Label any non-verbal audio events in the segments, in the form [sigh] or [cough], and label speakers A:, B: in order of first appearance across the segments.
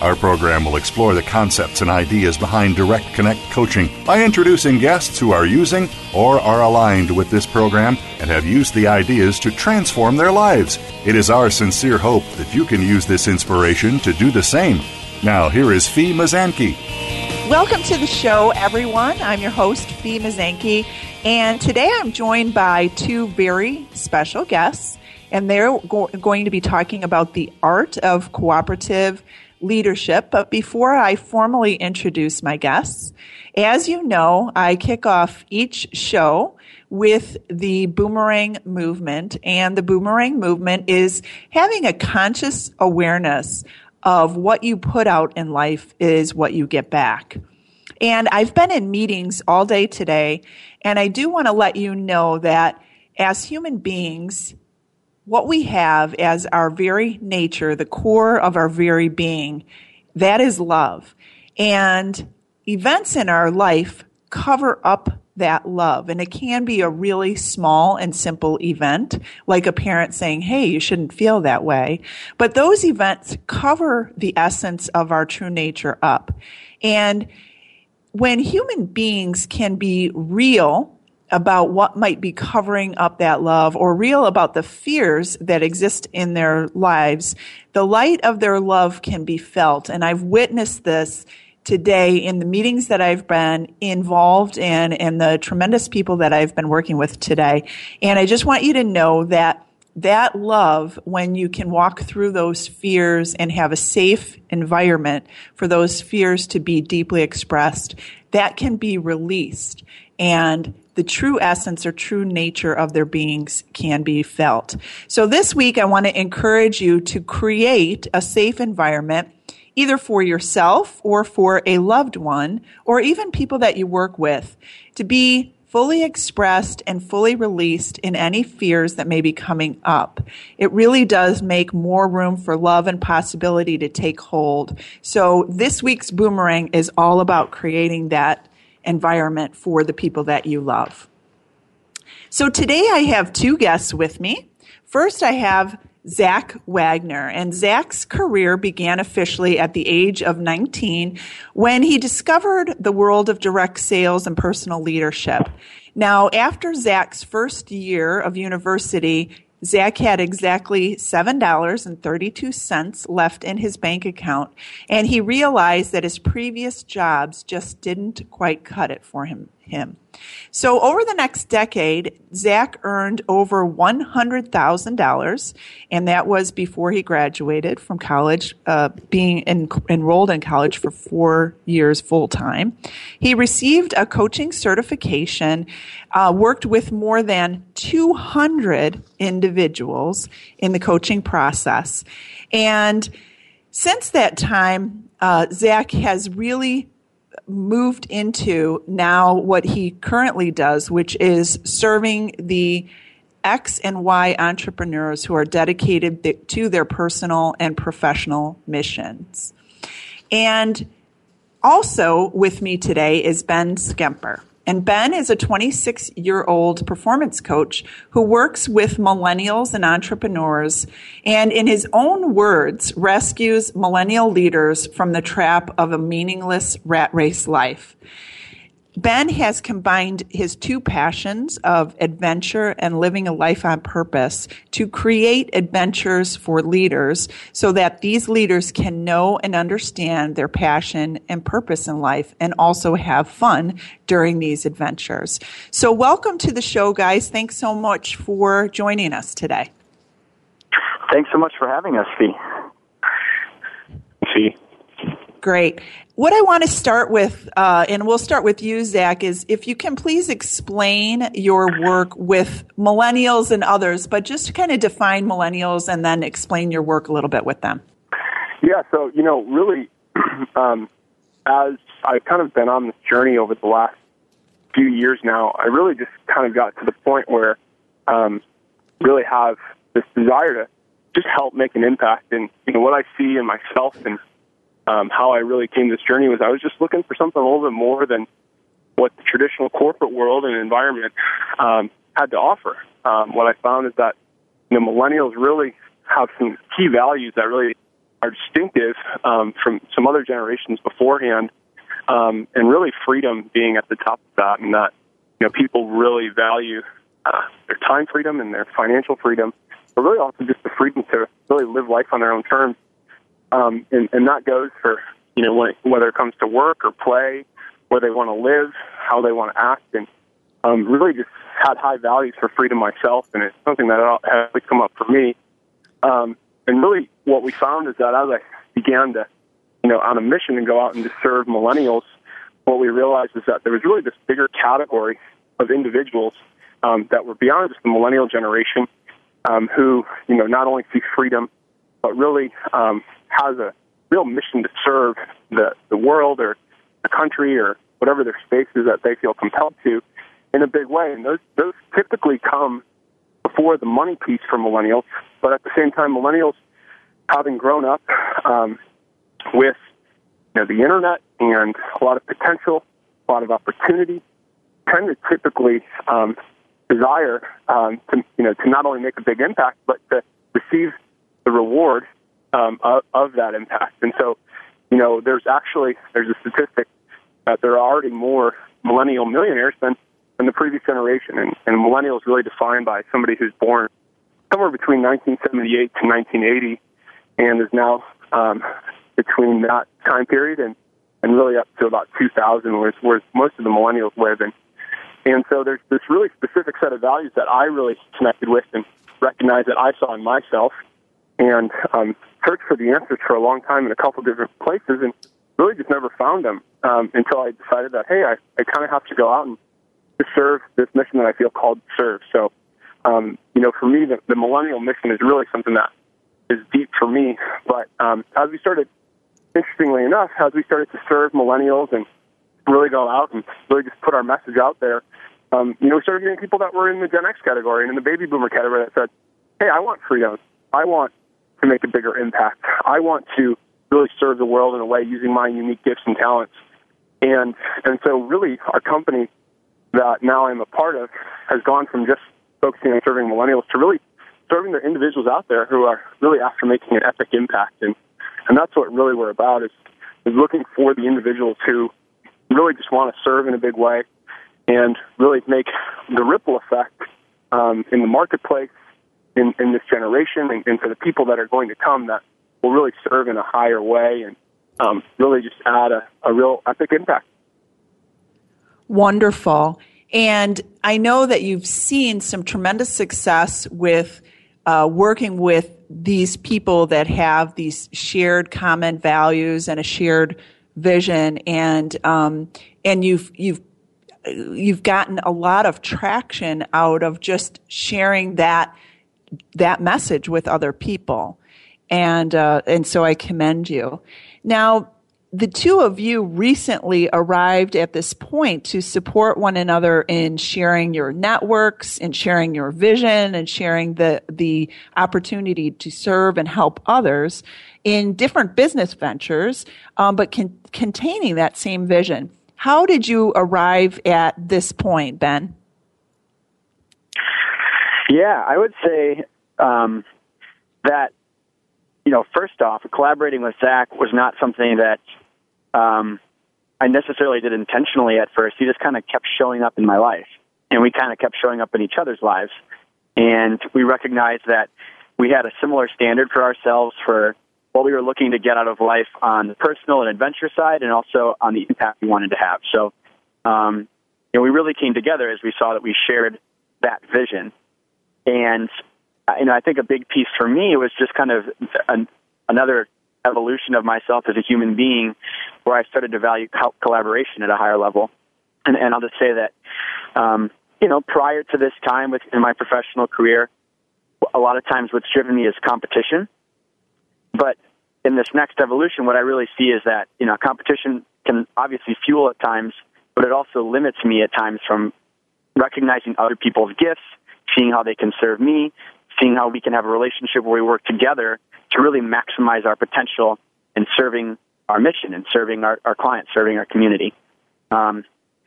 A: Our program will explore the concepts and ideas behind Direct Connect coaching by introducing guests who are using or are aligned with this program and have used the ideas to transform their lives. It is our sincere hope that you can use this inspiration to do the same. Now, here is Fee Mazanke.
B: Welcome to the show, everyone. I'm your host, Fee Mazanke, and today I'm joined by two very special guests, and they're go- going to be talking about the art of cooperative leadership. But before I formally introduce my guests, as you know, I kick off each show with the boomerang movement. And the boomerang movement is having a conscious awareness of what you put out in life is what you get back. And I've been in meetings all day today, and I do want to let you know that as human beings, what we have as our very nature, the core of our very being, that is love. And events in our life cover up that love. And it can be a really small and simple event, like a parent saying, Hey, you shouldn't feel that way. But those events cover the essence of our true nature up. And when human beings can be real about what might be covering up that love or real about the fears that exist in their lives, the light of their love can be felt. And I've witnessed this today in the meetings that I've been involved in and the tremendous people that I've been working with today. And I just want you to know that that love, when you can walk through those fears and have a safe environment for those fears to be deeply expressed, that can be released. And the true essence or true nature of their beings can be felt. So this week, I want to encourage you to create a safe environment either for yourself or for a loved one or even people that you work with to be fully expressed and fully released in any fears that may be coming up. It really does make more room for love and possibility to take hold. So this week's boomerang is all about creating that environment for the people that you love. So today I have two guests with me. First, I have Zach Wagner, and Zach's career began officially at the age of 19 when he discovered the world of direct sales and personal leadership. Now, after Zach's first year of university, Zach had exactly $7.32 left in his bank account, and he realized that his previous jobs just didn't quite cut it for him him. So over the next decade, Zach earned over $100,000, and that was before he graduated from college, uh, being in, enrolled in college for four years full time. He received a coaching certification, uh, worked with more than 200 individuals in the coaching process. And since that time, uh, Zach has really moved into now what he currently does, which is serving the X and Y entrepreneurs who are dedicated to their personal and professional missions. And also with me today is Ben Schemper. And Ben is a 26 year old performance coach who works with millennials and entrepreneurs and in his own words rescues millennial leaders from the trap of a meaningless rat race life. Ben has combined his two passions of adventure and living a life on purpose to create adventures for leaders so that these leaders can know and understand their passion and purpose in life and also have fun during these adventures. So welcome to the show, guys. Thanks so much for joining us today.
C: Thanks so much for having us, Fee. Fee.
B: Great. What I want to start with, uh, and we'll start with you, Zach, is if you can please explain your work with millennials and others, but just kind of define millennials and then explain your work a little bit with them.
C: Yeah, so, you know, really, [clears throat] um, as I've kind of been on this journey over the last few years now, I really just kind of got to the point where um, really have this desire to just help make an impact. And you know what I see in myself and um, how I really came this journey was I was just looking for something a little bit more than what the traditional corporate world and environment um, had to offer. Um, what I found is that you know millennials really have some key values that really are distinctive um, from some other generations beforehand, um, and really freedom being at the top of that, and that you know people really value uh, their time freedom and their financial freedom, but really also just the freedom to really live life on their own terms. Um, and, and that goes for you know when, whether it comes to work or play, where they want to live, how they want to act, and um, really just had high values for freedom myself, and it's something that has always come up for me. Um, and really, what we found is that as I began to, you know, on a mission and go out and to serve millennials, what we realized is that there was really this bigger category of individuals um, that were beyond just the millennial generation, um, who you know not only seek freedom, but really um, has a real mission to serve the the world or the country or whatever their space is that they feel compelled to in a big way. And those those typically come before the money piece for millennials, but at the same time, millennials having grown up um, with you know, the internet and a lot of potential, a lot of opportunity, tend to typically um, desire um, to you know to not only make a big impact but to receive the reward um, of, of that impact. And so, you know, there's actually there's a statistic that there are already more millennial millionaires than than the previous generation, and, and millennial is really defined by somebody who's born somewhere between 1978 to 1980, and is now um, between that time period and and really up to about 2000, where, where most of the millennials live. And and so there's this really specific set of values that I really connected with and recognized that I saw in myself and um, searched for the answers for a long time in a couple different places and really just never found them um, until I decided that, hey, I, I kind of have to go out and to serve this mission that I feel called to serve. So, um, you know, for me, the, the millennial mission is really something that is deep for me. But um, as we started, interestingly enough, as we started to serve millennials and really go out and really just put our message out there, um, you know, we started getting people that were in the Gen X category and in the baby boomer category that said, hey, I want freedom. I want to make a bigger impact. I want to really serve the world in a way using my unique gifts and talents. And, and so really our company that now I'm a part of has gone from just focusing on serving millennials to really serving the individuals out there who are really after making an epic impact. And, and that's what really we're about is, is looking for the individuals who really just want to serve in a big way and really make the ripple effect um, in the marketplace, in, in this generation, and, and for the people that are going to come that will really serve in a higher way and um, really just add a, a real epic impact.
B: Wonderful. And I know that you've seen some tremendous success with uh, working with these people that have these shared common values and a shared vision, and um, and you've you've you've gotten a lot of traction out of just sharing that that message with other people, and uh, and so I commend you. Now, the two of you recently arrived at this point to support one another in sharing your networks and sharing your vision and sharing the the opportunity to serve and help others in different business ventures, um, but con- containing that same vision. How did you arrive at this point, Ben?
D: Yeah, I would say um, that you know, first off, collaborating with Zach was not something that um, I necessarily did intentionally at first. He just kind of kept showing up in my life, and we kind of kept showing up in each other's lives. And we recognized that we had a similar standard for ourselves for what we were looking to get out of life on the personal and adventure side, and also on the impact we wanted to have. So, um, you know, we really came together as we saw that we shared that vision. And uh, you know, I think a big piece for me was just kind of an, another evolution of myself as a human being where I started to value co- collaboration at a higher level. And, and I'll just say that, um, you know, prior to this time within my professional career, a lot of times what's driven me is competition. But in this next evolution, what I really see is that, you know, competition can obviously fuel at times, but it also limits me at times from recognizing other people's gifts, seeing how they can serve me, seeing how we can have a relationship where we work together to really maximize our potential in serving our mission and serving our, our clients, serving our community. Um,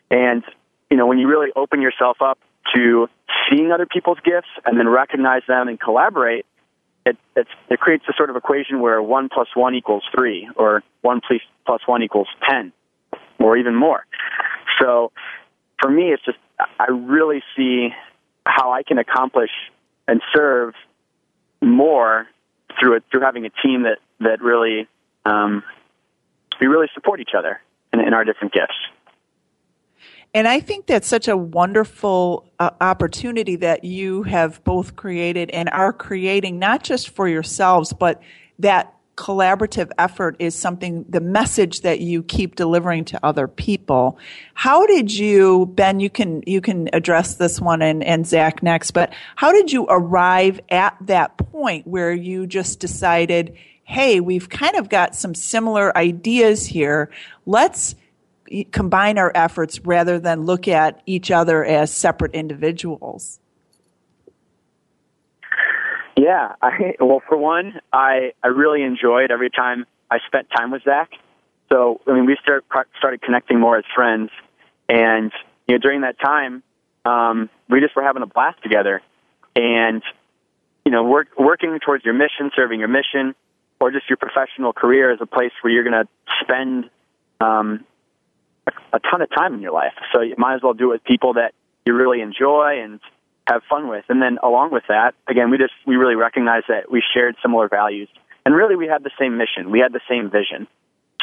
D: and, you know, when you really open yourself up to seeing other people's gifts and then recognize them and collaborate, it, it creates a sort of equation where one plus one equals three, or one plus, plus one equals ten, or even more. So for me, it's just, I really see how I can accomplish and serve more through it, through having a team that, that really, um, we really support each other in, in our different gifts.
B: And I think that's such a wonderful uh, opportunity that you have both created and are creating, not just for yourselves, but that collaborative effort is something, the message that you keep delivering to other people. How did you, Ben, you can, you can address this one and, and Zach next, but how did you arrive at that point where you just decided, hey, we've kind of got some similar ideas here. Let's combine our efforts rather than look at each other as separate individuals?
D: Yeah, [laughs] I, well, for one, I I really enjoyed every time I spent time with Zach. So I mean, we start, started connecting more as friends, and you know, during that time, um, we just were having a blast together, and you know, work, working towards your mission, serving your mission, or just your professional career is a place where you're going to spend um, a ton of time in your life. So you might as well do it with people that you really enjoy and have fun with. And then along with that, again, we just we really recognize that we shared similar values, and really we had the same mission, we had the same vision.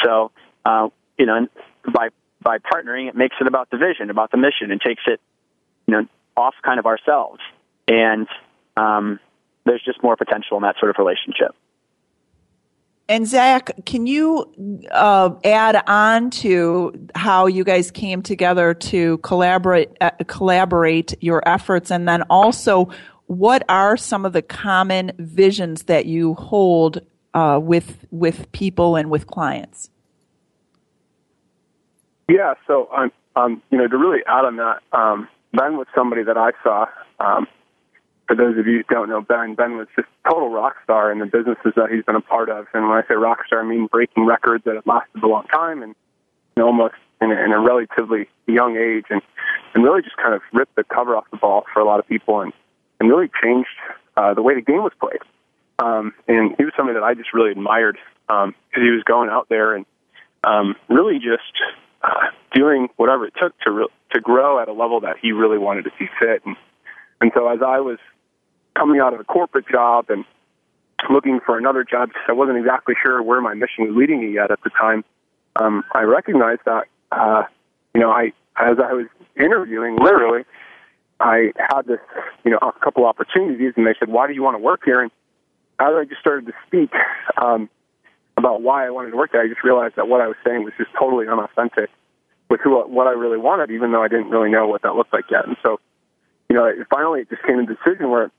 D: So uh, you know, by by partnering, it makes it about the vision, about the mission, and takes it you know off kind of ourselves. And um, there's just more potential in that sort of relationship.
B: And Zach, can you uh, add on to how you guys came together to collaborate uh, collaborate your efforts, and then also what are some of the common visions that you hold uh, with with people and with clients?
C: Yeah, so um, um, you know, to really add on that, um, Ben was somebody that I saw um, for those of you who don't know Ben, Ben was just a total rock star in the businesses that he's been a part of. And when I say rock star, I mean breaking records that have lasted a long time and almost in a, in a relatively young age, and and really just kind of ripped the cover off the ball for a lot of people, and and really changed uh, the way the game was played. Um, and he was somebody that I just really admired because um, he was going out there and um, really just uh, doing whatever it took to re- to grow at a level that he really wanted to see fit. And and so as I was coming out of a corporate job and looking for another job because I wasn't exactly sure where my mission was leading me yet at the time. Um, I recognized that, uh, you know, I as I was interviewing, literally, I had this, you know, a couple opportunities, and they said, "Why do you want to work here?" And as I just started to speak um, about why I wanted to work there, I just realized that what I was saying was just totally unauthentic with who, what I really wanted, even though I didn't really know what that looked like yet. And so, you know, finally, it just came a decision where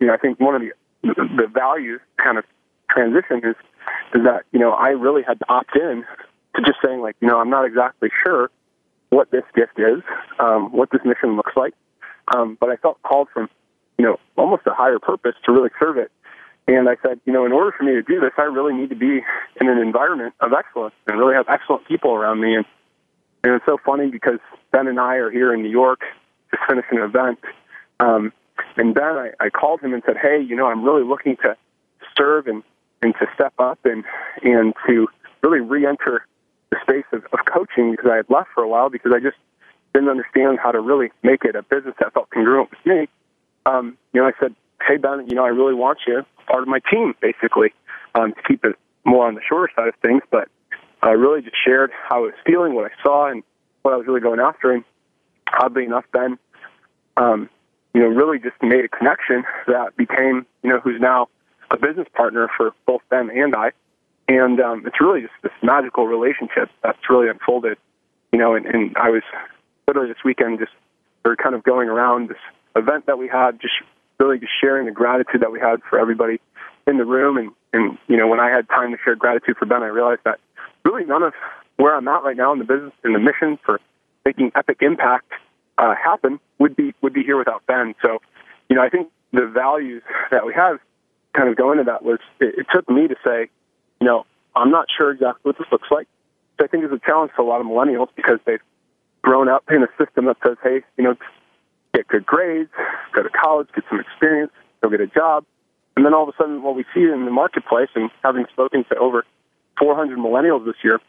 C: you know, I think one of the the values kind of transition is is that you know I really had to opt in to just saying like you know I'm not exactly sure what this gift is, um, what this mission looks like, um, but I felt called from you know almost a higher purpose to really serve it. And I said, you know, in order for me to do this, I really need to be in an environment of excellence and really have excellent people around me. And, and it's so funny because Ben and I are here in New York, just finishing an event, um, and then I, I called him and said, "Hey, you know, I'm really looking to serve and and to step up and and to really re-enter the space of, of coaching because I had left for a while because I just didn't understand how to really make it a business that felt congruent with me. Um, you know, I said, "Hey Ben, you know, I really want you part of my team, basically, um, to keep it more on the shorter side of things." But I really just shared how I was feeling, what I saw, and what I was really going after. And oddly enough, Ben um, you know, really just made a connection that became, you know, who's now a business partner for both Ben and I. and um, it's really just this magical relationship that's really unfolded. You know, and, and I was literally this weekend just we are kind of going around this event that we had, just really just sharing the gratitude that we had for everybody in the room. And, and you know, when I had time to share gratitude for Ben, I realized that really none of where I'm at right now in the business in the mission for making epic impact uh, happen would be would be here without Ben. So, you know, I think the values that we have kind of go into that was it, it took me to say, you know, I'm not sure exactly what this looks like. So I think it's a challenge for a lot of millennials because they've grown up in a system that says, hey, you know, get good grades, go to college, get some experience, go get a job. And then all of a sudden, what we see in the marketplace, and having spoken to over 400 millennials this year,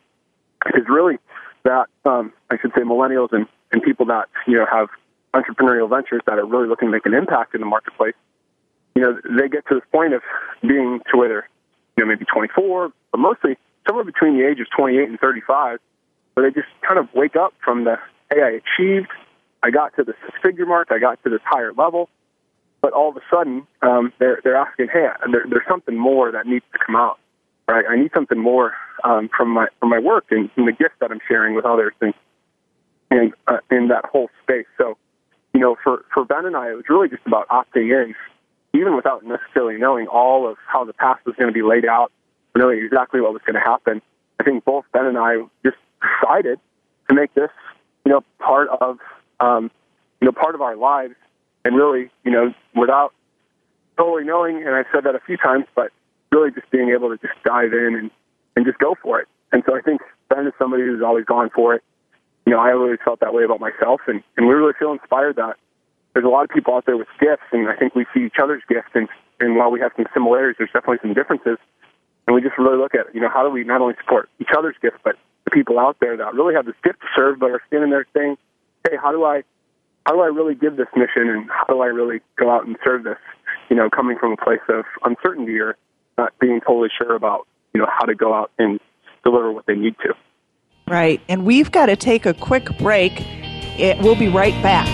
C: is really that um, I should say millennials and, and people that you know have entrepreneurial ventures that are really looking to make an impact in the marketplace. You know, they get to this point of being to where they're you know maybe 24, but mostly somewhere between the ages 28 and 35, where they just kind of wake up from the hey, I achieved, I got to the six figure mark, I got to this higher level, but all of a sudden um, they're they're asking, hey, there, there's something more that needs to come out right? I need something more um, from my from my work and, and the gift that I'm sharing with others and and uh, in that whole space. So, you know, for for Ben and I, it was really just about opting in, even without necessarily knowing all of how the path was going to be laid out, knowing exactly what was going to happen. I think both Ben and I just decided to make this, you know, part of um, you know part of our lives, and really, you know, without totally knowing. And I've said that a few times, but really just being able to just dive in and, and just go for it. And so I think Ben is somebody who's always gone for it. You know, I always felt that way about myself, and, and we really feel inspired that there's a lot of people out there with gifts, and I think we see each other's gifts, and, and while we have some similarities, there's definitely some differences. And we just really look at, you know, how do we not only support each other's gifts, but the people out there that really have this gift to serve, but are standing there saying, hey, how do I, how do I really give this mission, and how do I really go out and serve this? You know, coming from a place of uncertainty or not being totally sure about you know how to go out and deliver what they need to.
B: Right, and we've got to take a quick break. It, we'll be right back.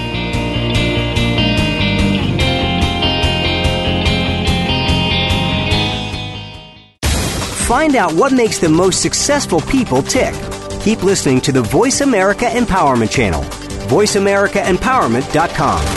E: Find out what makes the most successful people tick. Keep listening to the Voice America Empowerment Channel. VoiceAmericaEmpowerment.com.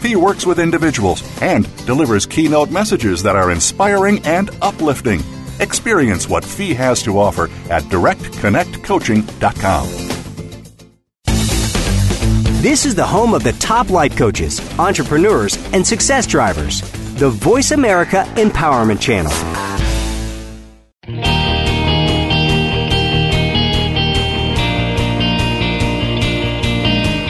A: Fee works with individuals and delivers keynote messages that are inspiring and uplifting. Experience what Fee has to offer at directconnectcoaching.com.
E: This is the home of the top life coaches, entrepreneurs, and success drivers. The Voice America Empowerment Channel.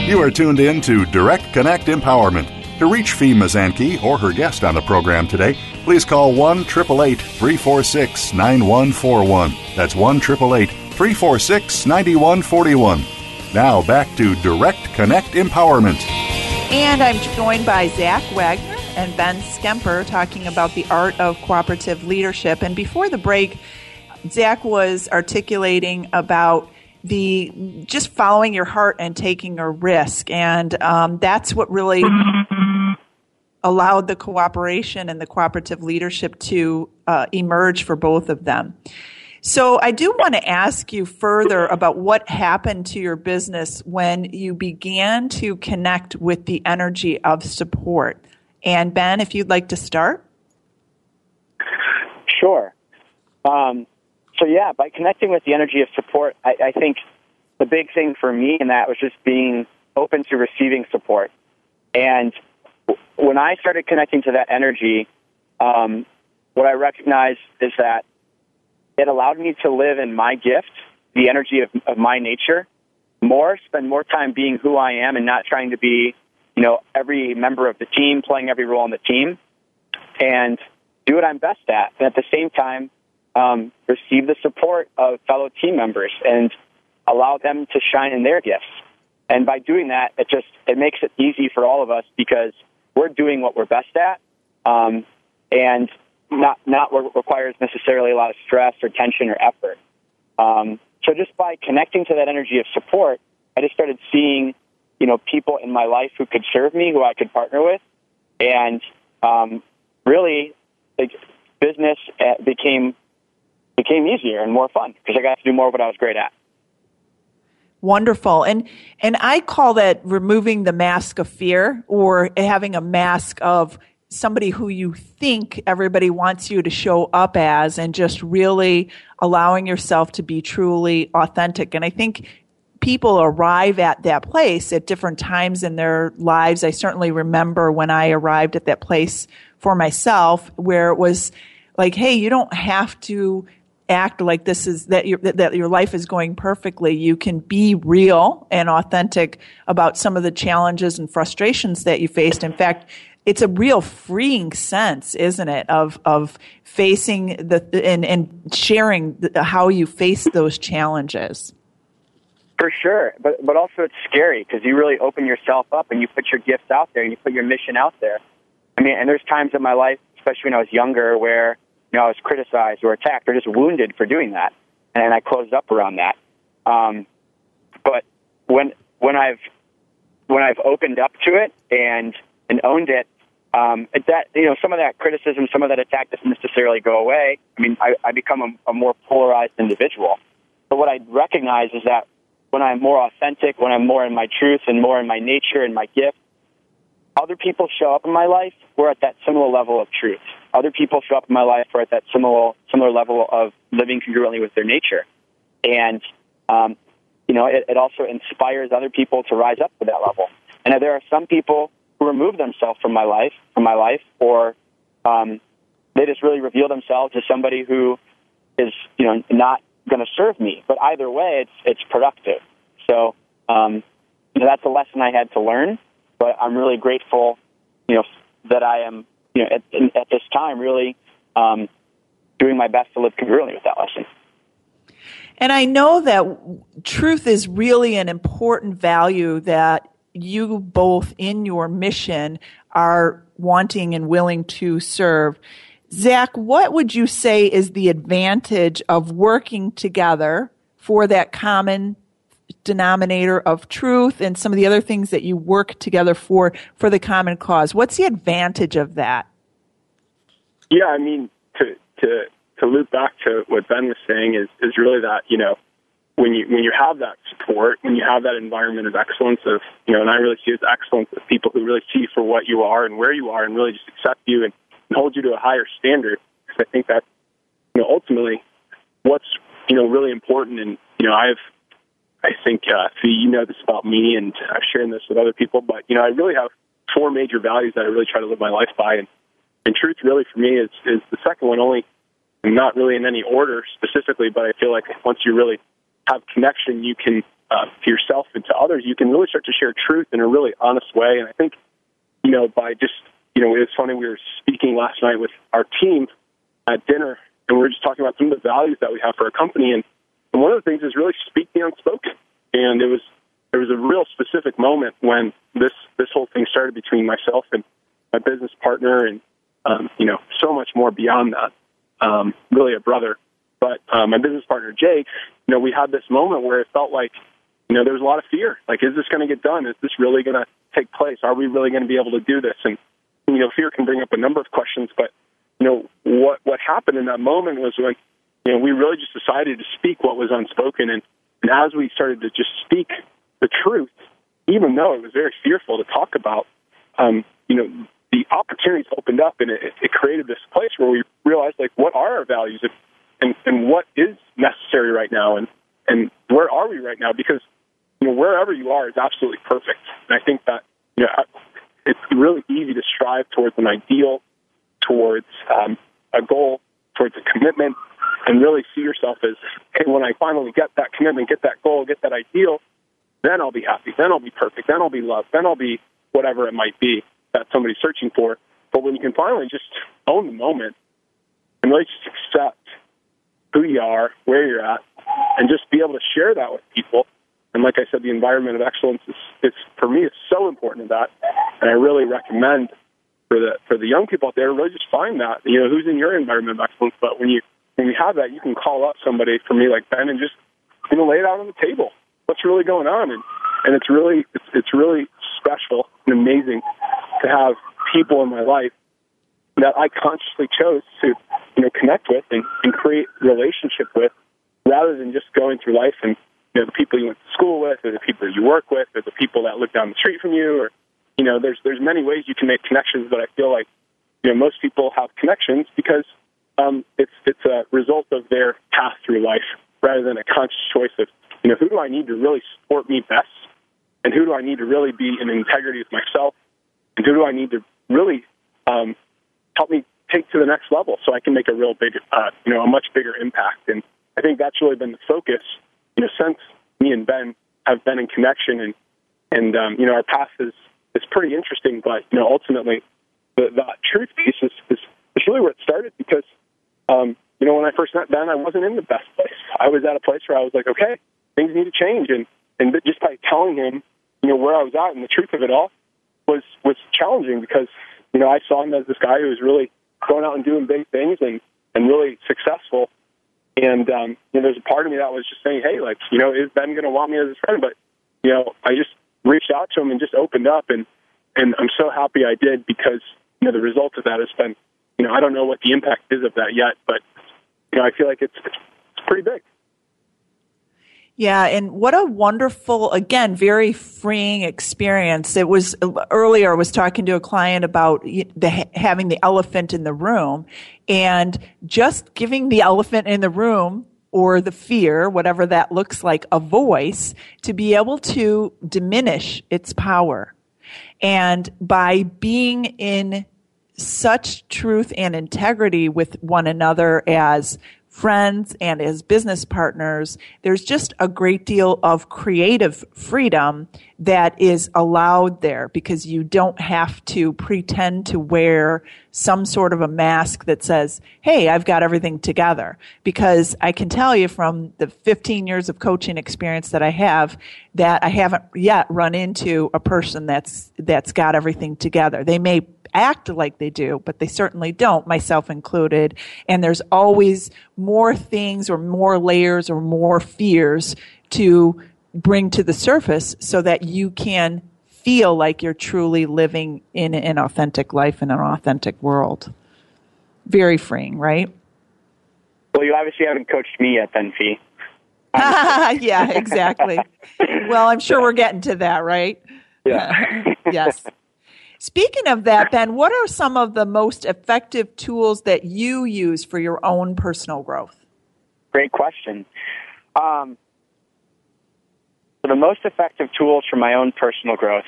A: You are tuned in to Direct Connect Empowerment. To reach Fee Mazanke or her guest on the program today, please call 1 888 346 9141. That's 1 888 346 9141. Now back to Direct Connect Empowerment.
B: And I'm joined by Zach Wagner and Ben Schemper talking about the art of cooperative leadership. And before the break, Zach was articulating about the just following your heart and taking a risk, and um, that's what really allowed the cooperation and the cooperative leadership to uh, emerge for both of them. So I do want to ask you further about what happened to your business when you began to connect with the energy of support. And Ben, if you'd like to start.
D: Sure. Um, so yeah, by connecting with the energy of support, I, I think the big thing for me in that was just being open to receiving support. And when I started connecting to that energy, um, what I recognized is that it allowed me to live in my gift, the energy of, of my nature, more, spend more time being who I am and not trying to be, you know, every member of the team, playing every role on the team, and do what I'm best at. And at the same time, um, receive the support of fellow team members and allow them to shine in their gifts. And by doing that, it just it makes it easy for all of us because we're doing what we're best at, um, and not not what requires necessarily a lot of stress or tension or effort. Um, so just by connecting to that energy of support, I just started seeing, you know, people in my life who could serve me, who I could partner with, and um, really, like, business uh, became became easier and more fun because I got to do more of what I was great at.
B: Wonderful. And and I call that removing the mask of fear or having a mask of somebody who you think everybody wants you to show up as and just really allowing yourself to be truly authentic. And I think people arrive at that place at different times in their lives. I certainly remember when I arrived at that place for myself where it was like, hey, you don't have to act like this is that your that your life is going perfectly. You can be real and authentic about some of the challenges and frustrations that you faced. In fact, it's a real freeing sense, isn't it, of of facing the and and sharing the, how you face those challenges.
D: For sure, but but also it's scary because you really open yourself up and you put your gifts out there and you put your mission out there. I mean, and there's times in my life, especially when I was younger, where you know, I was criticized or attacked or just wounded for doing that, and I closed up around that. Um, but when when I've when I've opened up to it and and owned it, um, that you know, some of that criticism, some of that attack doesn't necessarily go away. I mean, I, I become a, a more polarized individual. But what I recognize is that when I'm more authentic, when I'm more in my truth and more in my nature and my gift, other people show up in my life, we're at that similar level of truth. Other people show up in my life who are at that similar similar level of living congruently with their nature, and um, you know it, it also inspires other people to rise up to that level. And there are some people who remove themselves from my life, from my life, or um, they just really reveal themselves as somebody who is you know not going to serve me. But either way, it's it's productive. So um, you know, that's a lesson I had to learn but I'm really grateful, you know, that I am, you know, at, at this time really um, doing my best to live congruently with that lesson.
B: And I know that truth is really an important value that you both in your mission are wanting and willing to serve. Zach, what would you say is the advantage of working together for that common denominator of truth and some of the other things that you work together for for the common cause. What's the advantage of that?
C: Yeah, I mean to to to loop back to what Ben was saying is is really that you know when you when you have that support, when you have that environment of excellence of you know, and I really see as excellence of people who really see for what you are and where you are, and really just accept you and, and hold you to a higher standard. Because I think that you know ultimately what's you know really important, and you know I've think, uh, see, you know this about me, and I've shared this with other people, but, you know, I really have four major values that I really try to live my life by. And, and truth, really, for me, is, is the second one only, not really in any order specifically, but I feel like once you really have connection, you can, uh, to yourself and to others, you can really start to share truth in a really honest way. And I think, you know, by just, you know, it's funny, we were speaking last night with our team at dinner, and we were just talking about some of the values that we have for our company. And and one of the things is really speak the unspoken. And it was there was a real specific moment when this this whole thing started between myself and my business partner, and um, you know so much more beyond that. Um, really a brother, but uh, my business partner Jake. You know, we had this moment where it felt like you know there was a lot of fear. Like, is this going to get done? Is this really going to take place? Are we really going to be able to do this? And you know, fear can bring up a number of questions, but you know what what happened in that moment was when you know, we really just decided to speak what was unspoken. And, and as we started to just speak the truth, even though it was very fearful to talk about, um, you know, the opportunities opened up and it, it created this place where we realized, like, what are our values and, and, what is necessary right now and, and where are we right now? Because, you know, wherever you are is absolutely perfect. And I think that, you know, it's really easy to strive towards an ideal, towards um, a goal, towards a commitment, and really see yourself as, hey, when I finally get that commitment, get that goal, get that ideal, then I'll be happy. Then I'll be perfect. Then I'll be loved. Then I'll be whatever it might be that somebody's searching for. But when you can finally just own the moment and really just accept who you are, where you're at, and just be able to share that with people. And like I said, the environment of excellence is, is for me is so important in that, and I really recommend for the for the young people out there really just find that you know who's in your environment of excellence. But when you when you have that, you can call up somebody for me like Ben and just you know lay it out on the table. What's really going on? And and it's really it's it's really special and amazing to have people in my life that I consciously chose to you know connect with and, and create relationship with, rather than just going through life and you know the people you went to school with, or the people you work with, or the people that live down the street from you, or you know there's there's many ways you can make connections, but I feel like you know most people have connections because um, it's it's a result of their path through life rather than a conscious choice of you know who do I need to really support me best and who do I need to really be in integrity with myself, and who do I need to really um, help me take to the next level so I can make a real big, uh, you know, a much bigger impact. And I think that's really been the focus, you know, since me and Ben have been in connection, and and um, you know, our path is is pretty interesting. But you know, ultimately, the the truth piece is is, is really where it started because. Um, you know, when I first met Ben, I wasn't in the best place. I was at a place where I was like, okay, things need to change, and and just by telling him, you know, where I was at and the truth of it all was was challenging because you know I saw him as this guy who was really going out and doing big things and and really successful. And um, you know, there's a part of me that was just saying, hey, like, you know, is Ben going to want me as his friend? But you know, I just reached out to him and just opened up, and and I'm so happy I did because you know the result of that has been, you know, I don't know what the impact is of that yet, but you know, I feel like it's it's pretty big.
B: Yeah, and what a wonderful, again, very freeing experience. It was earlier. I was talking to a client about the, having the elephant in the room, and just giving the elephant in the room or the fear, whatever that looks like, a voice to be able to diminish its power. And by being in such truth and integrity with one another as friends and as business partners, there's just a great deal of creative freedom that is allowed there because you don't have to pretend to wear some sort of a mask that says, Hey, I've got everything together. Because I can tell you from the 15 years of coaching experience that I have that I haven't yet run into a person that's, that's got everything together. They may act like they do, but they certainly don't, myself included. And there's always more things or more layers or more fears to bring to the surface so that you can feel like you're truly living in an authentic life in an authentic world. Very freeing, right?
D: Well, you obviously haven't coached me yet, then, Fee. [laughs]
B: yeah, exactly. well, I'm sure we're getting to that, right?
D: Yeah. [laughs]
B: yes. Speaking of that, Ben, what are some of the most effective tools that you use for your own personal growth?
D: Great question. Um, the most effective tools for my own personal growth,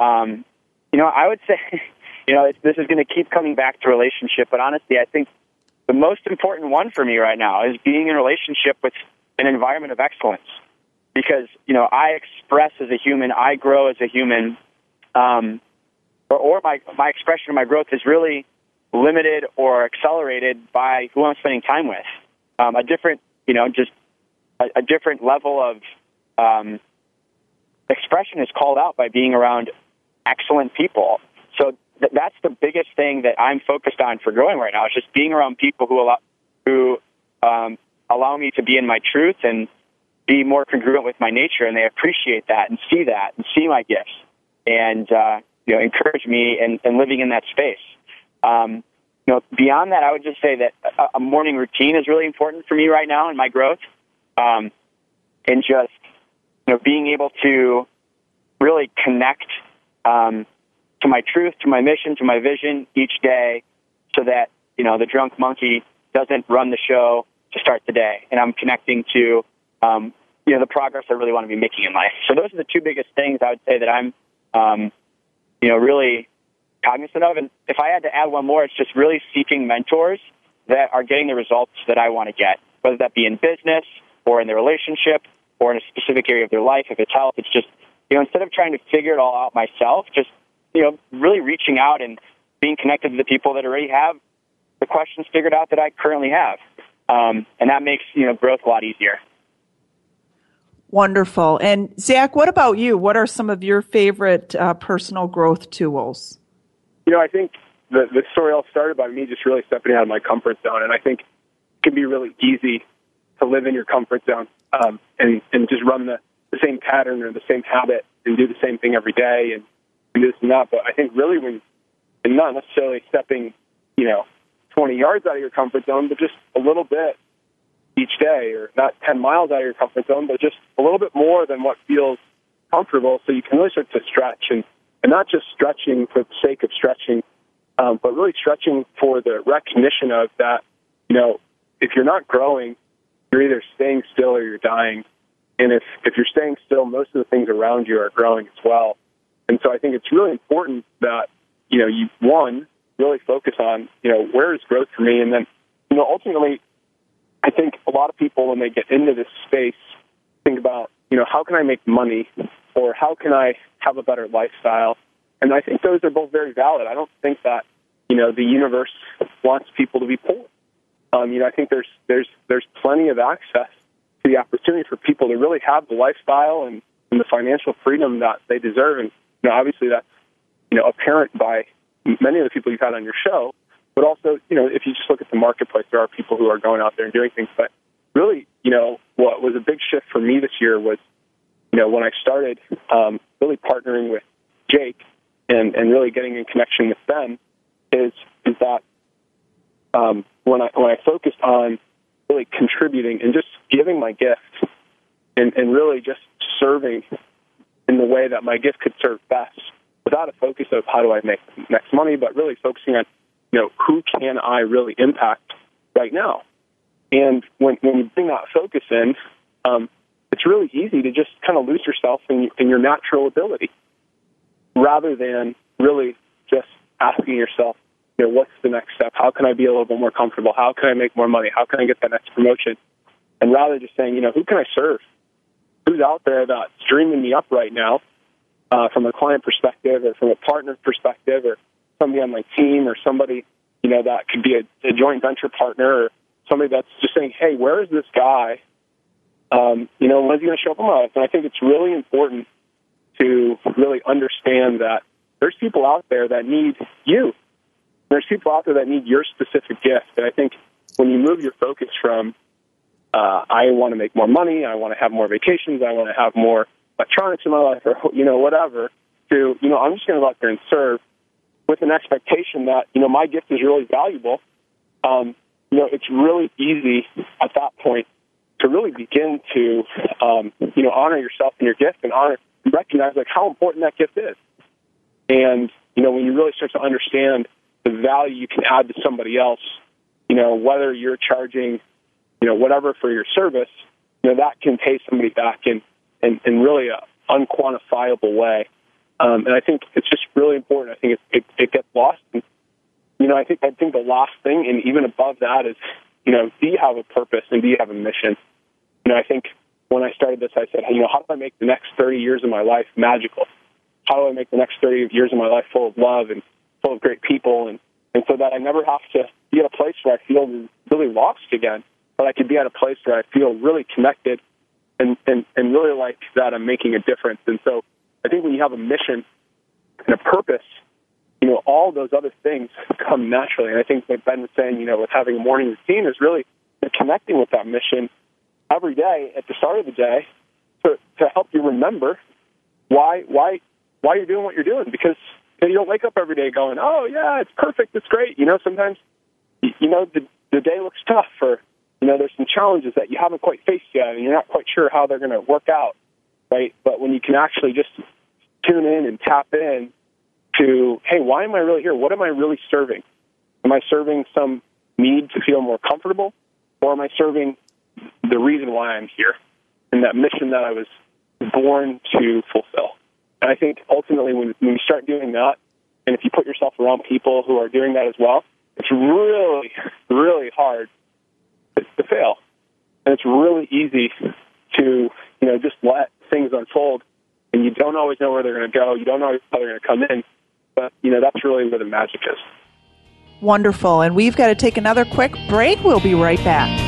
D: um, you know, I would say, [laughs] you know, this is going to keep coming back to relationship, but honestly, I think the most important one for me right now is being in relationship with an environment of excellence. Because, you know, I express as a human, I grow as a human, um, or, or my, my expression of my growth is really limited or accelerated by who I'm spending time with. Um, a different, you know, just a, a different level of um, expression is called out by being around excellent people. So th- that's the biggest thing that I'm focused on for growing right now is just being around people who allow, who um, allow me to be in my truth and be more congruent with my nature, and they appreciate that and see that and see my gifts and uh, you know encourage me in living in that space. Um, you know, beyond that, I would just say that a, a morning routine is really important for me right now in my growth, um, and just you know being able to really connect um, to my truth, to my mission, to my vision each day, so that you know the drunk monkey doesn't run the show to start the day, and I'm connecting to um, you know the progress I really want to be making in life. So those are the two biggest things I would say that I'm um, you know really cognizant of. And if I had to add one more, it's just really seeking mentors that are getting the results that I want to get, whether that be in business or in the relationship or in a specific area of their life. If it's health, it's just, you know, instead of trying to figure it all out myself, just, you know, really reaching out and being connected to the people that already have the questions figured out that I currently have. um, and that makes you know growth a lot easier.
B: Wonderful. And Zach, what about you? What are some of your favorite uh, personal growth tools?
C: You know, I think the the story all started by me just really stepping out of my comfort zone, and I think it can be really easy to live in your comfort zone um, and and just run the the same pattern or the same habit and do the same thing every day and, and this and that. But I think really when and not necessarily stepping, you know, 20 yards out of your comfort zone, but just a little bit each day, or not 10 miles out of your comfort zone, but just a little bit more than what feels comfortable, so you can really start to stretch and and not just stretching for the sake of stretching, um, but really stretching for the recognition of that. You know, if you're not growing, you're either staying still or you're dying. And if, if you're staying still, most of the things around you are growing as well. And so I think it's really important that, you know, you, one, really focus on, you know, where is growth for me? And then, you know, ultimately, I think a lot of people, when they get into this space, think about, you know, how can I make money or how can I have a better lifestyle? And I think those are both very valid. I don't think that, you know, the universe wants people to be poor. Um, you know, I think there's, there's, there's plenty of access to the opportunity for people to really have the lifestyle and, and the financial freedom that they deserve. And you know, obviously that's you know apparent by many of the people you've had on your show. But also, you know, if you just look at the marketplace, there are people who are going out there and doing things. But really, you know, what was a big shift for me this year was, you know, when I started um, really partnering with Jake and, and really getting in connection with them, is is that um, when I when I focused on really contributing and just giving my gift and, and really just serving in the way that my gift could serve best without a focus of how do I make next money, but really focusing on, you know, who can I really impact right now? And when, when you bring that focus in, um, it's really easy to just kind of lose yourself in, in your natural ability rather than really just asking yourself, you know, what's the next step? How can I be a little bit more comfortable? How can I make more money? How can I get that next promotion? And rather just saying, you know, who can I serve? Who's out there that's dreaming me up right now uh, from a client perspective or from a partner perspective or somebody on my team or somebody, you know, that could be a, a joint venture partner or somebody that's just saying, hey, where is this guy? Um, you know, when's he going to show up in my life? And I think it's really important to really understand that there's people out there that need you there's people out there that need your specific gift. And I think when you move your focus from, uh, I want to make more money, I want to have more vacations, I want to have more electronics in my life, or you know whatever, to you know I'm just going to go out there and serve with an expectation that you know my gift is really valuable. Um, you know, it's really easy at that point to really begin to um, you know honor yourself and your gift and honor recognize like how important that gift is. And you know when you really start to understand the value you can add to somebody else, you know, whether you're charging, you know, whatever for your service, you know, that can pay somebody back in, in, in really a unquantifiable way. Um, and I think it's just really important. I think it, it, it gets lost. And, you know, I think I think the last thing, and even above that, is you know, do you have a purpose and do you have a mission? You know, I think when I started this, I said, hey, you know, how do I make the next 30 years of my life magical? How do I make the next 30 years of my life full of love and full of great people, and and so that I never have to be at a place where I feel really lost again, but I could be at a place where I feel really connected, and and and really like that I'm making a difference. And so I think when you have a mission and a purpose, you know, all those other things come naturally. And I think what Ben was saying, you know, with having a morning routine is really connecting with that mission every day at the start of the day to to help you remember why why why you're doing what you're doing because and you don't wake up every day going, "Oh yeah, it's perfect, it's great." You know, sometimes you know the the day looks tough, or you know, there's some challenges that you haven't quite faced yet, and you're not quite sure how they're going to work out, right? But when you can actually just tune in and tap in to, hey, why am I really here? What am I really serving? Am I serving some need to feel more comfortable, or am I serving the reason why I'm here and that mission that I was born to fulfill? And I think ultimately, when, when you start doing that, and if you put yourself around people who are doing that as well, it's really, really hard to, to fail. And it's really easy to, you know, just let things unfold and you don't always know where they're going to go. You don't always know how they're going to come in, but you know that's really where the magic is.
B: Wonderful, and we've got to take another quick break. We'll be right back.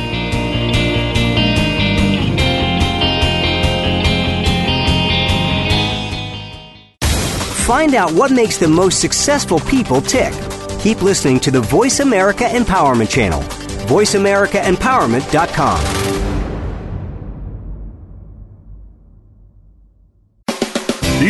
E: Find out what makes the most successful people tick. Keep listening to the Voice America Empowerment Channel. VoiceAmericaEmpowerment.com.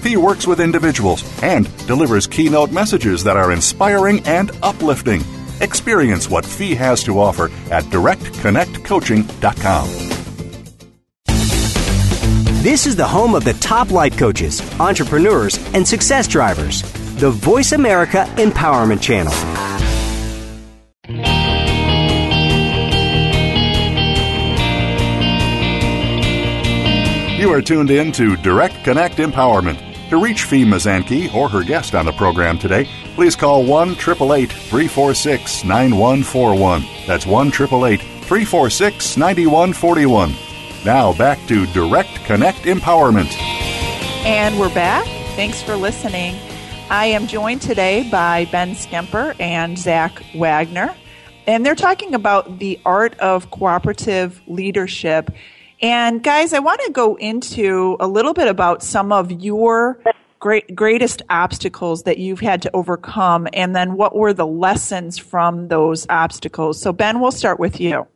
A: Fee works with individuals and delivers keynote messages that are inspiring and uplifting. Experience what Fee has to offer at directconnectcoaching.com.
E: This is the home of the top life coaches, entrepreneurs, and success drivers. The Voice America Empowerment Channel.
A: You are tuned in to Direct Connect Empowerment. To reach Fee Mazanke or her guest on the program today, please call 1 888 346 9141. That's 1 888 346 9141. Now back to Direct Connect Empowerment.
B: And we're back. Thanks for listening. I am joined today by Ben Schemper and Zach Wagner, and they're talking about the art of cooperative leadership and guys, I want to go into a little bit about some of your great, greatest obstacles that you've had to overcome, and then what were the lessons from those obstacles. So, Ben, we'll start with you.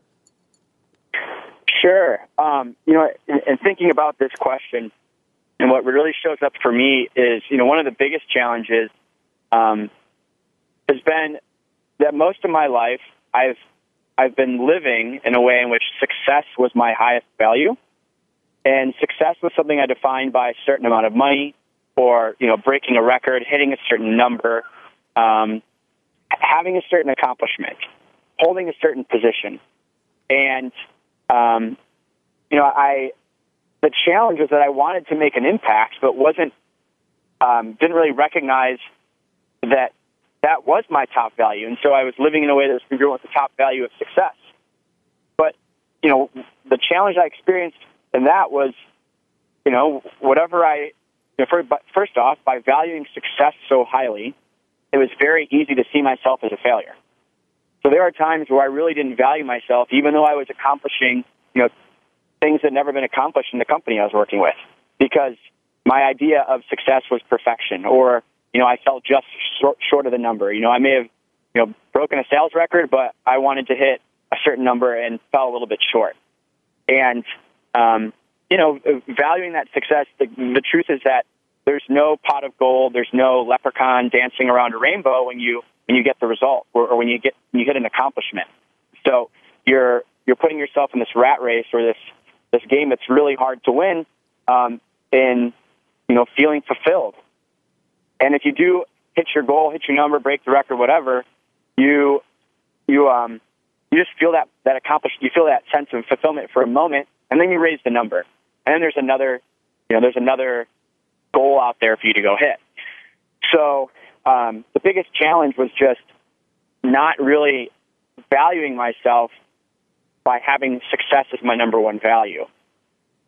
D: Sure. Um, you know, in, in thinking about this question, and what really shows up for me is, you know, one of the biggest challenges um, has been that most of my life I've I've been living in a way in which success was my highest value. And success was something I defined by a certain amount of money or, you know, breaking a record, hitting a certain number, um, having a certain accomplishment, holding a certain position. And, um, you know, I, the challenge was that I wanted to make an impact, but wasn't, um, didn't really recognize that that was my top value. And so I was living in a way that was congruent with the top value of success. But, you know, the challenge I experienced in that was, you know, whatever I, you know, first off, by valuing success so highly, it was very easy to see myself as a failure. So there are times where I really didn't value myself, even though I was accomplishing, you know, things that never been accomplished in the company I was working with, because my idea of success was perfection or you know, I fell just short, short of the number. You know, I may have, you know, broken a sales record, but I wanted to hit a certain number and fell a little bit short. And, um, you know, valuing that success, the, the truth is that there's no pot of gold, there's no leprechaun dancing around a rainbow when you when you get the result or, or when you get when you hit an accomplishment. So you're you're putting yourself in this rat race or this this game that's really hard to win, um, in you know feeling fulfilled and if you do hit your goal, hit your number, break the record, whatever, you you um you just feel that that accomplished. You feel that sense of fulfillment for a moment, and then you raise the number, and then there's another you know there's another goal out there for you to go hit. So um, the biggest challenge was just not really valuing myself by having success as my number one value.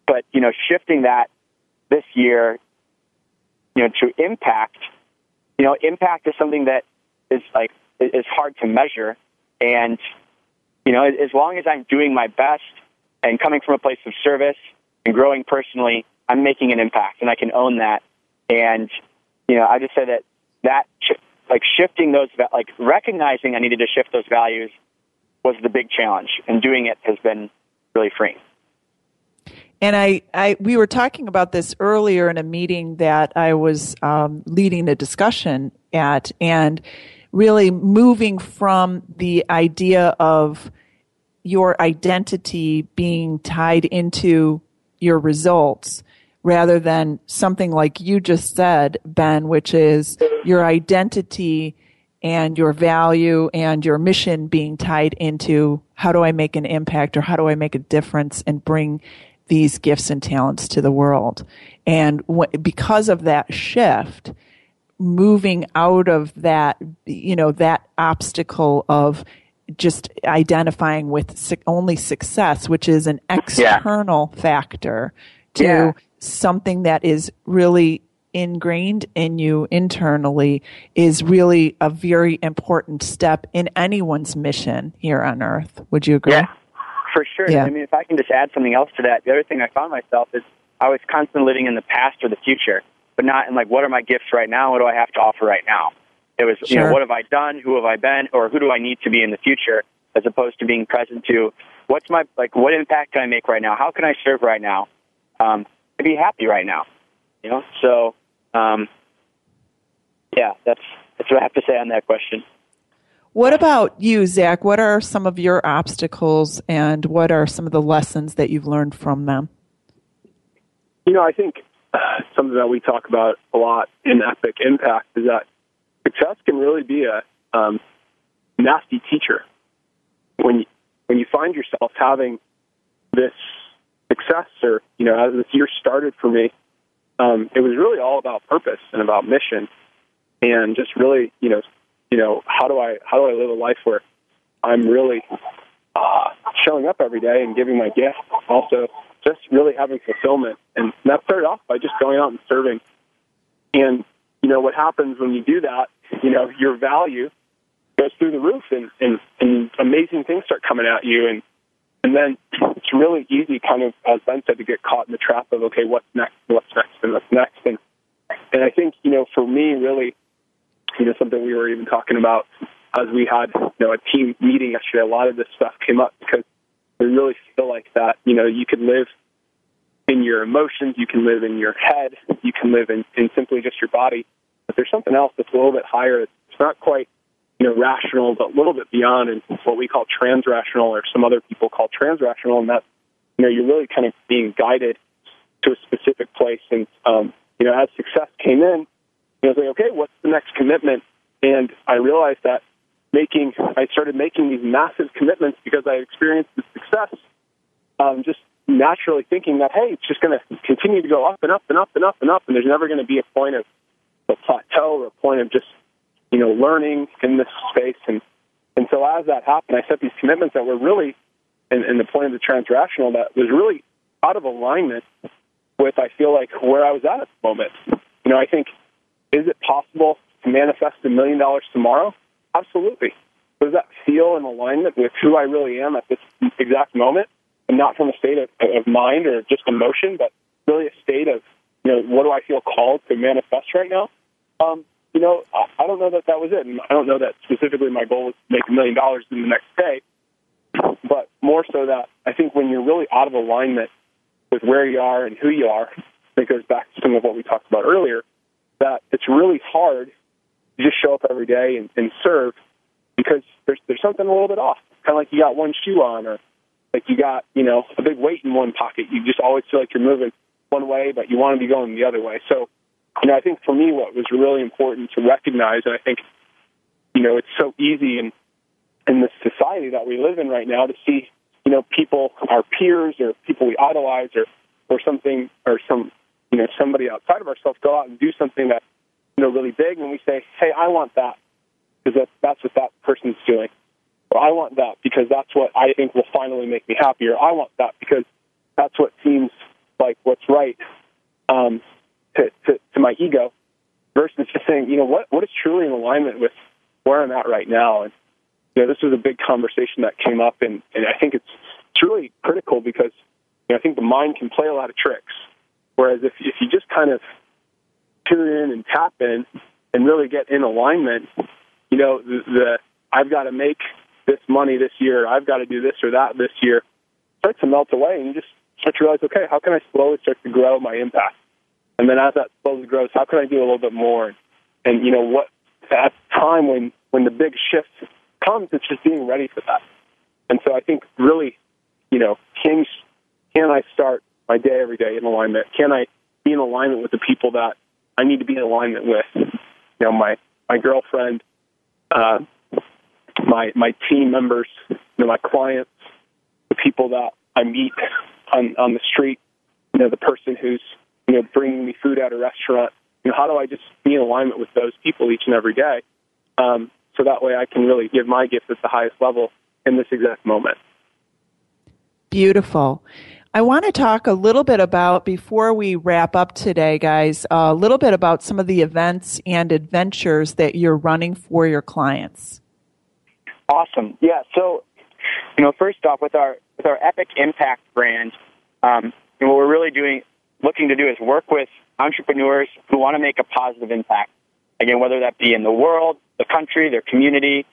D: But you know, shifting that this year you know, to impact, you know, impact is something that is like is hard to measure, and you know, as long as I'm doing my best and coming from a place of service and growing personally, I'm making an impact, and I can own that. And you know, I just say that that like shifting those like recognizing I needed to shift those values was the big challenge, and doing it has been really freeing.
B: And I, I, we were talking about this earlier in a meeting that I was um, leading a discussion at, and really moving from the idea of your identity being tied into your results rather than something like you just said, Ben, which is your identity and your value and your mission being tied into how do I make an impact or how do I make a difference and bring these gifts and talents to the world. And because of that shift, moving out of that, you know, that obstacle of just identifying with su- only success, which is an external yeah. factor to yeah. something that is really ingrained in you internally is really a very important step in anyone's mission here on earth. Would you agree?
D: Yeah, for sure. Yeah. I mean, if I can just add something else to that, the other thing I found myself is I was constantly living in the past or the future, but not in like, what are my gifts right now? What do I have to offer right now? It was, sure. you know, what have I done? Who have I been? Or who do I need to be in the future? As opposed to being present to what's my, like, what impact can I make right now? How can I serve right now? Um, to be happy right now, you know? So, um, yeah, that's that's what I have to say on that question.
B: What about you, Zach? What are some of your obstacles, and what are some of the lessons that you've learned from them?
C: You know, I think uh, something that we talk about a lot in Epic Impact is that success can really be a um, nasty teacher. When you, when you find yourself having this success, or you know, as this year started for me, um, it was really all about purpose and about mission, and just really, you know, you know, how do I how do I live a life where I'm really uh, showing up every day and giving my gift, also just really having fulfillment, and that started off by just going out and serving, and you know what happens when you do that, you know, your value goes through the roof, and and, and amazing things start coming at you, and and then it's really easy, kind of, as Ben said, to get caught in the trap of, okay, what's next, what's next, and what's next. And, and I think, you know, for me, really, you know, something we were even talking about as we had, you know, a team meeting yesterday, a lot of this stuff came up because we really feel like that, you know, you can live in your emotions, you can live in your head, you can live in, in simply just your body. But there's something else that's a little bit higher. It's not quite you know, rational, but a little bit beyond, and what we call transrational, or some other people call transrational, and that you know you're really kind of being guided to a specific place. And um, you know, as success came in, I was like, okay, what's the next commitment? And I realized that making, I started making these massive commitments because I experienced the success. Um, just naturally thinking that hey, it's just going to continue to go up and up and up and up and up, and there's never going to be a point of a plateau or a point of just you know, learning in this space. And, and so as that happened, I set these commitments that were really, and, and the point of the transrational, that was really out of alignment with, I feel like, where I was at at the moment. You know, I think, is it possible to manifest a million dollars tomorrow? Absolutely. Does that feel in alignment with who I really am at this exact moment? And not from a state of, of mind or just emotion, but really a state of, you know, what do I feel called to manifest right now? Um, you know, I don't know that that was it. And I don't know that specifically my goal was to make a million dollars in the next day, but more so that I think when you're really out of alignment with where you are and who you are, it goes back to some of what we talked about earlier, that it's really hard to just show up every day and, and serve because there's there's something a little bit off. Kind of like you got one shoe on, or like you got you know a big weight in one pocket. You just always feel like you're moving one way, but you want to be going the other way. So you know, I think for me, what was really important to recognize, and I think, you know, it's so easy in in the society that we live in right now to see, you know, people, our peers, or people we idolize, or or something, or some, you know, somebody outside of ourselves go out and do something that, you know, really big, and we say, hey, I want that because that, that's what that person's doing. Or I want that because that's what I think will finally make me happier. I want that because that's what seems like what's right. Um, to, to, to my ego versus just saying, you know, what, what is truly in alignment with where I'm at right now? And, you know, this was a big conversation that came up, and, and I think it's, it's really critical because, you know, I think the mind can play a lot of tricks. Whereas if, if you just kind of tune in and tap in and really get in alignment, you know, the, the I've got to make this money this year, I've got to do this or that this year, starts to melt away, and you just start to realize, okay, how can I slowly start to grow my impact? And then as that slowly grows, how can I do a little bit more? And you know what? At time when when the big shift comes, it's just being ready for that. And so I think really, you know, can can I start my day every day in alignment? Can I be in alignment with the people that I need to be in alignment with? You know, my my girlfriend, uh, my my team members, you know, my clients, the people that I meet on on the street. You know, the person who's you know, bringing me food at a restaurant. You know, how do I just be in alignment with those people each and every day? Um, so that way I can really give my gift at the highest level in this exact moment.
B: Beautiful. I want to talk a little bit about, before we wrap up today, guys, a little bit about some of the events and adventures that you're running for your clients.
D: Awesome. Yeah. So, you know, first off, with our with our Epic Impact brand, um, what we're really doing, looking to do, is work with entrepreneurs who want to make a positive impact. Again, whether that be in the world, the country, their community,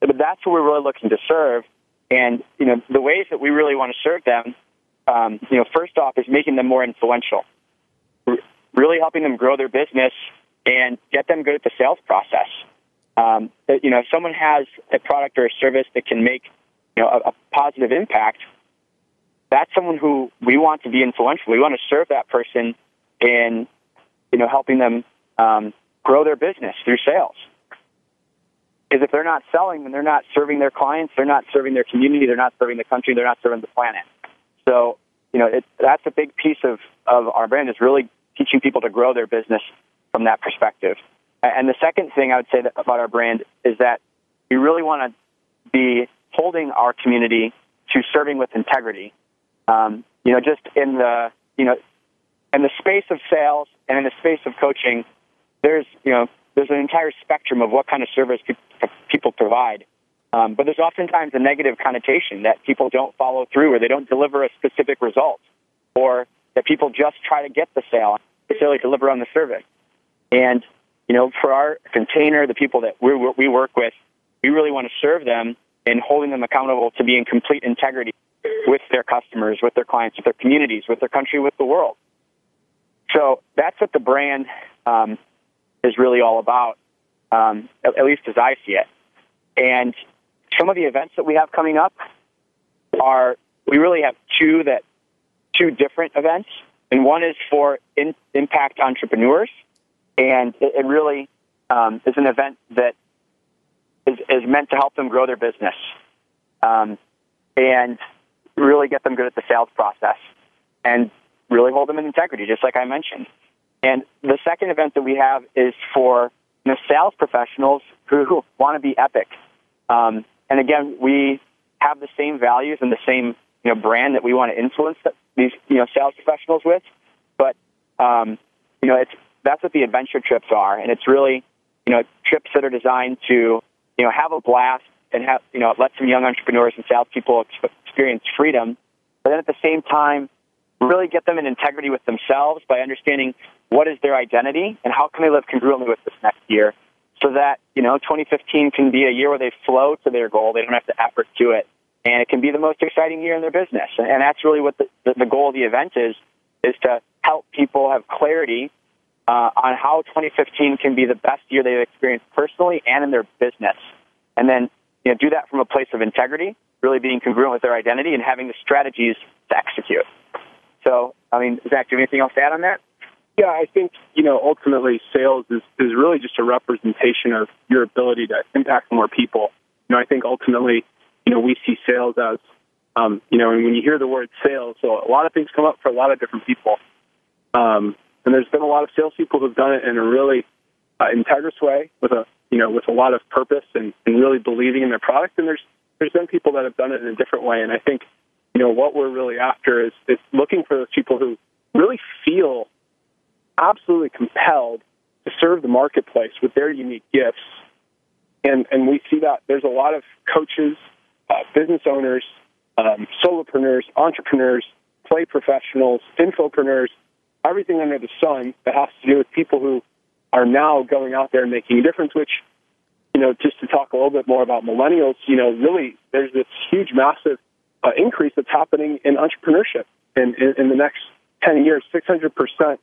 D: but that's what we're really looking to serve. And you know, the ways that we really want to serve them um, you know, first off is making them more influential, really helping them grow their business and get them good at the sales process. Um, you know, if someone has a product or a service that can make you know a, a positive impact, that's someone who we want to be influential. We want to serve that person in you know helping them um, grow their business through sales. Because if they're not selling, then they're not serving their clients, they're not serving their community, they're not serving the country, they're not serving the planet. So, you know, it, that's a big piece of, of our brand is really teaching people to grow their business from that perspective. And the second thing I would say about our brand is that we really want to be holding our community to serving with integrity. Um, you know, just in the you know, in the space of sales and in the space of coaching, there's you know there's an entire spectrum of what kind of service people provide. Um, but there's oftentimes a negative connotation that people don't follow through or they don't deliver a specific result or that people just try to get the sale, necessarily deliver on the service. And, you know, for our container, the people that we we work with, we really want to serve them in holding them accountable to be in complete integrity with their customers, with their clients, with their communities, with their country, with the world. So that's what the brand um, is really all about, um, at, at least as I see it. And some of the events that we have coming up are we really have two that two different events, and one is for in, impact entrepreneurs, and it, it really um, is an event that is, is meant to help them grow their business um, and really get them good at the sales process and really hold them in integrity, just like I mentioned. And the second event that we have is for know, sales professionals who, who want to be epic. Um, and again, we have the same values and the same you know brand that we want to influence these you know sales professionals with. But um, you know, it's that's what the adventure trips are, and it's really you know trips that are designed to you know have a blast and have you know let some young entrepreneurs and salespeople experience freedom, but then at the same time really get them in integrity with themselves by understanding what is their identity and how can they live congruently with this next year so that, you know, 2015 can be a year where they flow to their goal. They don't have to effort to it. And it can be the most exciting year in their business. And that's really what the, the, goal of the event is, is to help people have clarity uh, on how 2015 can be the best year they've experienced personally and in their business. And then, you know, do that from a place of integrity, really being congruent with their identity and having the strategies to execute. So, I mean, Zach, do you have anything else to add on that?
C: Yeah, I think, you know, ultimately sales is, is really just a representation of your ability to impact more people. You know, I think ultimately, you know, we see sales as, um, you know, and when you hear the word sales, so a lot of things come up for a lot of different people. Um, and there's been a lot of salespeople who've done it in a really uh, integrous way with a, you know, with a lot of purpose and, and really believing in their product. And there's, there's been people that have done it in a different way. And I think, you know, what we're really after is, is looking for those people who really feel absolutely compelled to serve the marketplace with their unique gifts. And, and we see that there's a lot of coaches, uh, business owners, um, solopreneurs, entrepreneurs, play professionals, infopreneurs, everything under the sun that has to do with people who are now going out there and making a difference, which, you know, just to talk a little bit more about millennials, you know, really there's this huge, massive uh, increase that's happening in entrepreneurship. in, in, in the next 10 years, 600%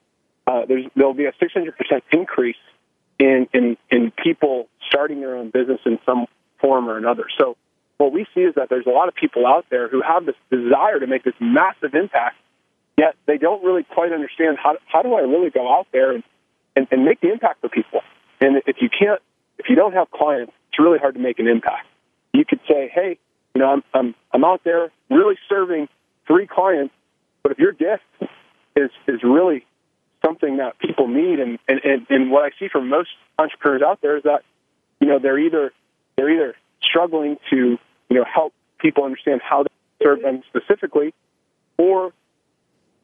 C: uh, there'll be a 600% increase in, in, in people starting their own business in some form or another. So what we see is that there's a lot of people out there who have this desire to make this massive impact, yet they don't really quite understand how, how do I really go out there and, and, and make the impact for people. And if you can't, if you don't have clients, it's really hard to make an impact. You could say, hey, you know, I'm, I'm, I'm out there really serving three clients, but if your gift is, is really something that people need. And, and, and, and what I see from most entrepreneurs out there is that you know they're either they're either struggling to you know help people understand how to serve them specifically, or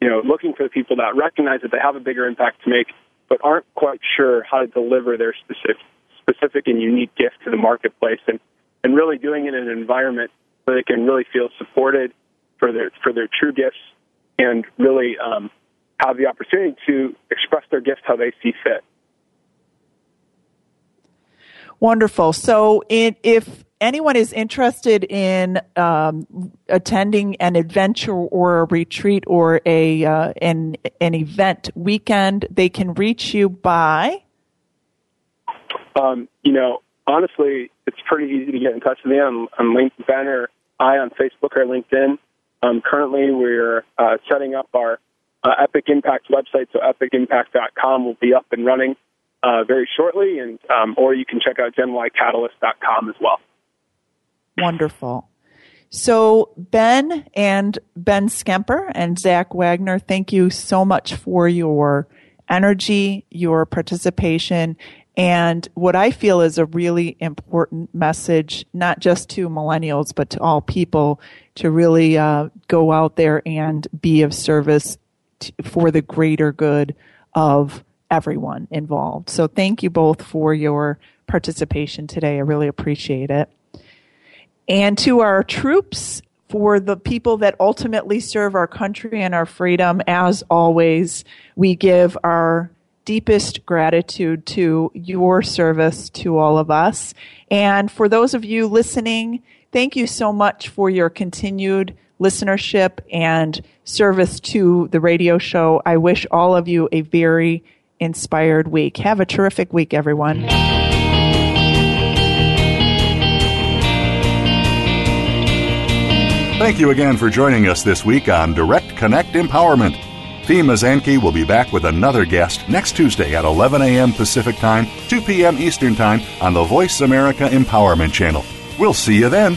C: you know looking for the people that recognize that they have a bigger impact to make, but aren't quite sure how to deliver their specific specific and unique gift to the marketplace, and and really doing it in an environment where they can really feel supported for their for their true gifts and really um, have the opportunity to express their gift how they see fit.
B: Wonderful. So, if anyone is interested in um, attending an adventure or a retreat or a uh, an an event weekend, they can reach you by.
C: Um, you know, honestly, it's pretty easy to get in touch with me. I'm, LinkedIn or I on Facebook or LinkedIn. Um, currently, we're uh, setting up our uh, Epic Impact website, so epicimpact.com will be up and running uh, very shortly, and um, or you can check out GenYCatalyst.com as well.
B: Wonderful. So, Ben and Ben Schemper and Zach Wagner, thank you so much for your energy, your participation, and what I feel is a really important message, not just to millennials, but to all people to really uh, go out there and be of service to, for the greater good of everyone involved. So thank you both for your participation today. I really appreciate it. And to our troops, for the people that ultimately serve our country and our freedom, as always, we give our deepest gratitude to your service to all of us. And for those of you listening, thank you so much for your continued listenership and service to the radio show. I wish all of you a very inspired week. Have a terrific week, everyone.
A: Thank you again for joining us this week on Direct Connect Empowerment. Fee Mazanke will be back with another guest next Tuesday at 11 a.m. Pacific Time, 2 p.m. Eastern Time on the Voice America Empowerment Channel. We'll see you then.